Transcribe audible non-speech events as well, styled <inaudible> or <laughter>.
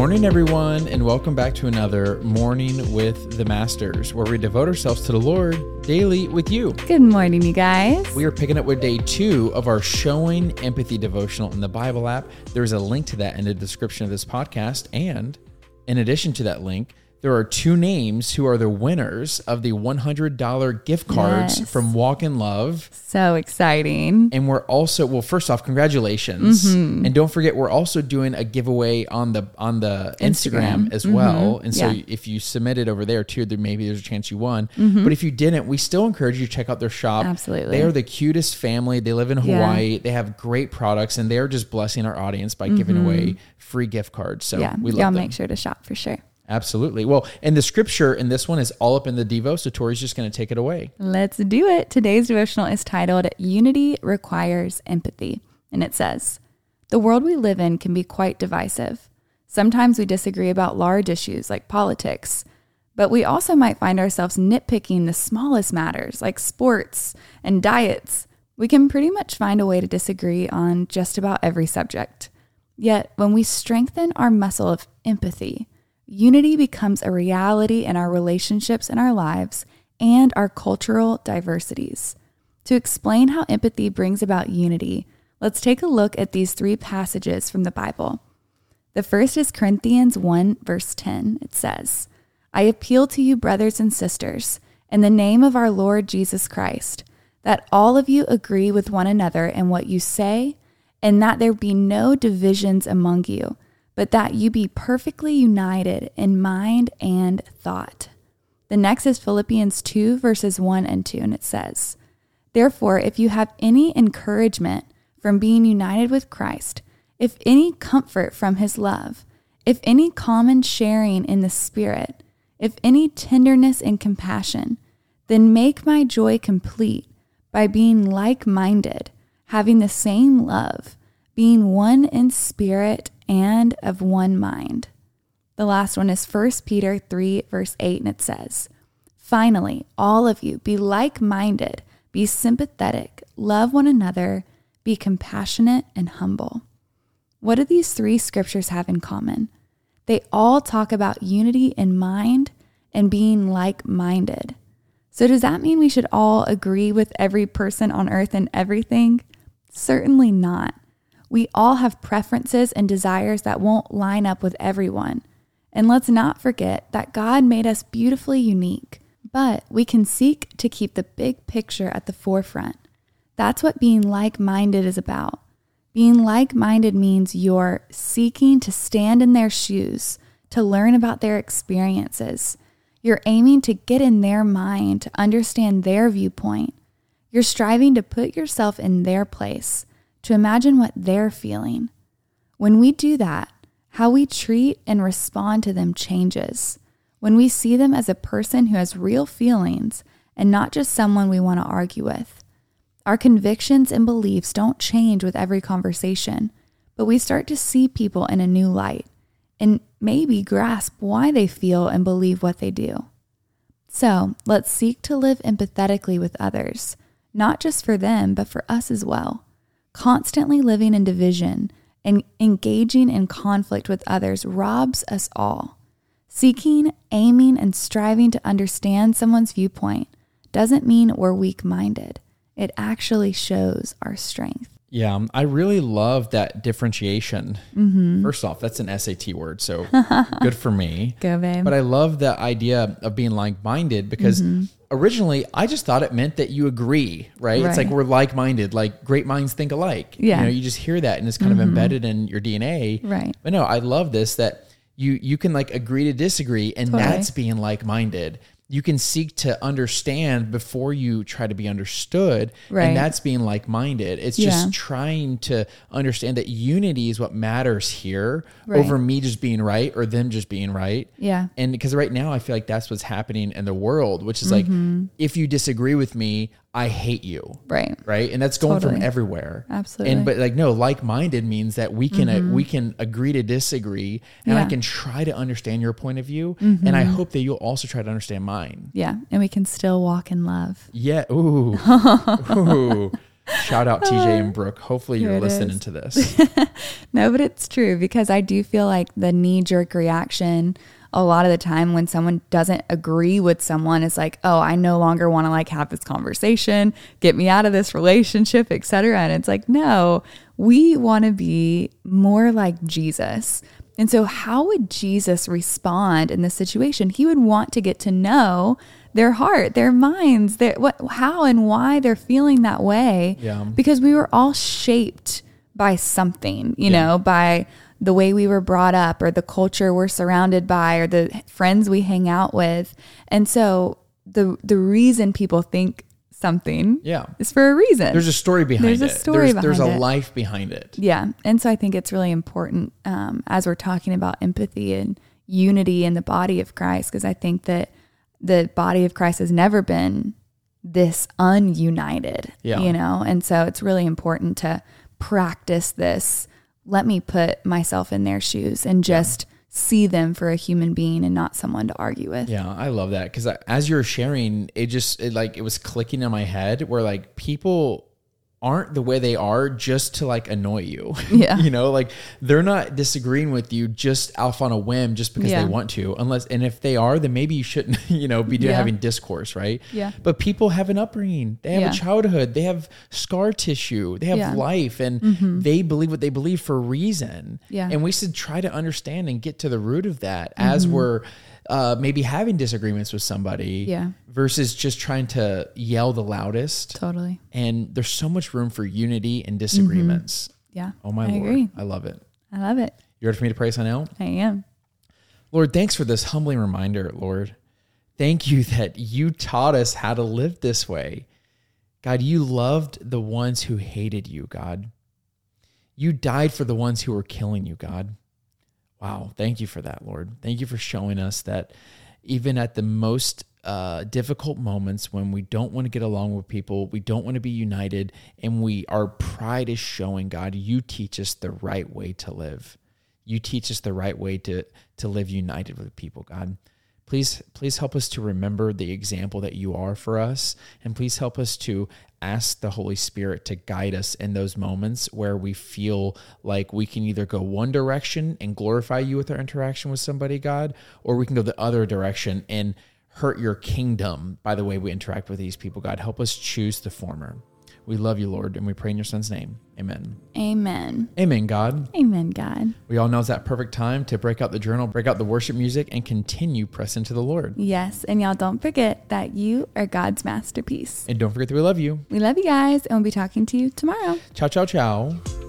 morning, everyone, and welcome back to another Morning with the Masters, where we devote ourselves to the Lord daily with you. Good morning, you guys. We are picking up with day two of our Showing Empathy devotional in the Bible app. There's a link to that in the description of this podcast. And in addition to that link, there are two names who are the winners of the $100 gift cards Yes. from Walk in Love. So exciting. And we're also well. First off, congratulations! Mm-hmm. And don't forget, we're also doing a giveaway on the on the Instagram, Instagram. as well. And so, Yeah. if you submitted over there too, there maybe there's a chance you won. Mm-hmm. But if you didn't, we still encourage you to check out their shop. Absolutely. they are the cutest family. They live in Yeah. Hawaii. They have great products, and they are just blessing our audience by giving away free gift cards. So Mm-hmm. yeah, we love y'all them. make sure to shop for sure. Absolutely. Well, and the scripture in this one is all up in the Devo. So Tori's just going to take it away. Let's do it. Today's devotional is titled Unity Requires Empathy. And it says, The world we live in can be quite divisive. Sometimes we disagree about large issues like politics, but we also might find ourselves nitpicking the smallest matters like sports and diets. We can pretty much find a way to disagree on just about every subject. Yet, when we strengthen our muscle of empathy, unity becomes a reality in our relationships and our lives and our cultural diversities. To explain how empathy brings about unity, let's take a look at these three passages from the Bible. The first is Corinthians 1, verse 10. It says, I appeal to you, brothers and sisters, in the name of our Lord Jesus Christ, that all of you agree with one another in what you say, and that there be no divisions among you, but that you be perfectly united in mind and thought. The next is Philippians 2, verses 1 and 2, and it says, Therefore, if you have any encouragement from being united with Christ, if any comfort from his love, if any common sharing in the Spirit, if any tenderness and compassion, then make my joy complete by being like minded, having the same love, being one in spirit and of one mind. The last one is 1 Peter 3, verse 8, and it says, Finally, all of you, be like minded, be sympathetic, love one another, be compassionate and humble. What do these three scriptures have in common? They all talk about unity in mind and being like minded. So, does that mean we should all agree with every person on earth and everything? Certainly not. We all have preferences and desires that won't line up with everyone. And let's not forget that God made us beautifully unique, but we can seek to keep the big picture at the forefront. That's what being like minded is about. Being like minded means you're seeking to stand in their shoes, to learn about their experiences. You're aiming to get in their mind, to understand their viewpoint. You're striving to put yourself in their place, to imagine what they're feeling. When we do that, how we treat and respond to them changes. When we see them as a person who has real feelings and not just someone we want to argue with. Our convictions and beliefs don't change with every conversation, but we start to see people in a new light and maybe grasp why they feel and believe what they do. So let's seek to live empathetically with others, not just for them, but for us as well. Constantly living in division and engaging in conflict with others robs us all. Seeking, aiming, and striving to understand someone's viewpoint doesn't mean we're weak minded. It actually shows our strength. Yeah, um, I really love that differentiation. Mm-hmm. First off, that's an SAT word, so <laughs> good for me. Go, babe. But I love the idea of being like minded because originally I just thought it meant that you agree, right? It's like Mm-hmm. We're like minded, like great minds think alike. Yeah. Mm-hmm. You know, you just hear that and it's kind of embedded in your DNA. Right. But no, I love this that you you can like agree to disagree and Totally. that's being like minded. You can seek to understand before you try to be understood. Right. And that's being like minded. It's Yeah. just trying to understand that unity is what matters here Right. over me just being right or them just being right. Yeah. And because right now I feel like that's what's happening in the world, which is like, mm-hmm. if you disagree with me, I hate you. Right. Right. And that's going from everywhere. Absolutely. And, but like, no, like minded means that we can, uh, we can agree to disagree and I can try to understand your point of view. And I hope that you'll also try to understand mine. Yeah. And we can still walk in love. Yeah. Ooh. <laughs> Ooh. Shout out TJ and uh, Brooke. Hopefully you're listening is. to this. <laughs> No, but it's true because I do feel like the knee jerk reaction a lot of the time when someone doesn't agree with someone is like, "Oh, I no longer want to like have this conversation, get me out of this relationship, etc." And it's like, "No, we want to be more like Jesus." And so how would Jesus respond in this situation? He would want to get to know their heart, their minds, their what how and why they're feeling that way Yeah. because we were all shaped by something, you know, by the way we were brought up or the culture we're surrounded by or the friends we hang out with. And so the the reason people think something Yeah. is for a reason. There's a story behind it. There's a story behind it. there's, there's a life behind it. yeah. And so I think it's really important um, as we're talking about empathy and unity in the body of Christ, because I think that the body of Christ has never been this ununited, Yeah. you know? And so it's really important to practice this. Let me put myself in their shoes and just see them for a human being and not someone to argue with. Yeah, I love that because uh, as you're sharing, it just it like it was clicking in my head where like people aren't the way they are just to like annoy you. <laughs> Yeah. you know, like they're not disagreeing with you just off on a whim just because Yeah. they want to. Unless and if they are, then maybe you shouldn't, <laughs> you know, be Yeah. having discourse, right? Yeah. But people have an upbringing. They have Yeah. a childhood. They have scar tissue. They have. Mm-hmm. life and they believe what they believe for a reason. Yeah. And we should try to understand and get to the root of that as Mm-hmm. we're uh, maybe having disagreements with somebody Yeah. versus just trying to yell the loudest. Totally. And there's so much room for unity and disagreements. Yeah. Oh my Mm-hmm. I lord. agree. I love it. I love it. You ready for me to pray out? I am. Lord, thanks for this humbling reminder, Lord. Thank you that you taught us how to live this way. God, you loved the ones who hated you, God. You died for the ones who were killing you, God. Wow. Thank you for that, Lord. Thank you for showing us that even at the most uh, difficult moments when we don't want to get along with people, we don't want to be united, and we our pride is showing, God, you teach us the right way to live. You teach us the right way to to live united with people, God. Please, please help us to remember the example that you are for us, and please help us to ask the Holy Spirit to guide us in those moments where we feel like we can either go one direction and glorify you with our interaction with somebody, God, or we can go the other direction and hurt your kingdom by the way we interact with these people, God. Help us choose the former. We love you, Lord, and we pray in your son's name. Amen. Amen. Amen, God. Amen, God. We all know it's that perfect time to break out the journal, break out the worship music, and continue pressing to the Lord. Yes. And y'all don't forget that you are God's masterpiece. And don't forget that we love you. We love you guys, and we'll be talking to you tomorrow. Ciao, ciao, ciao.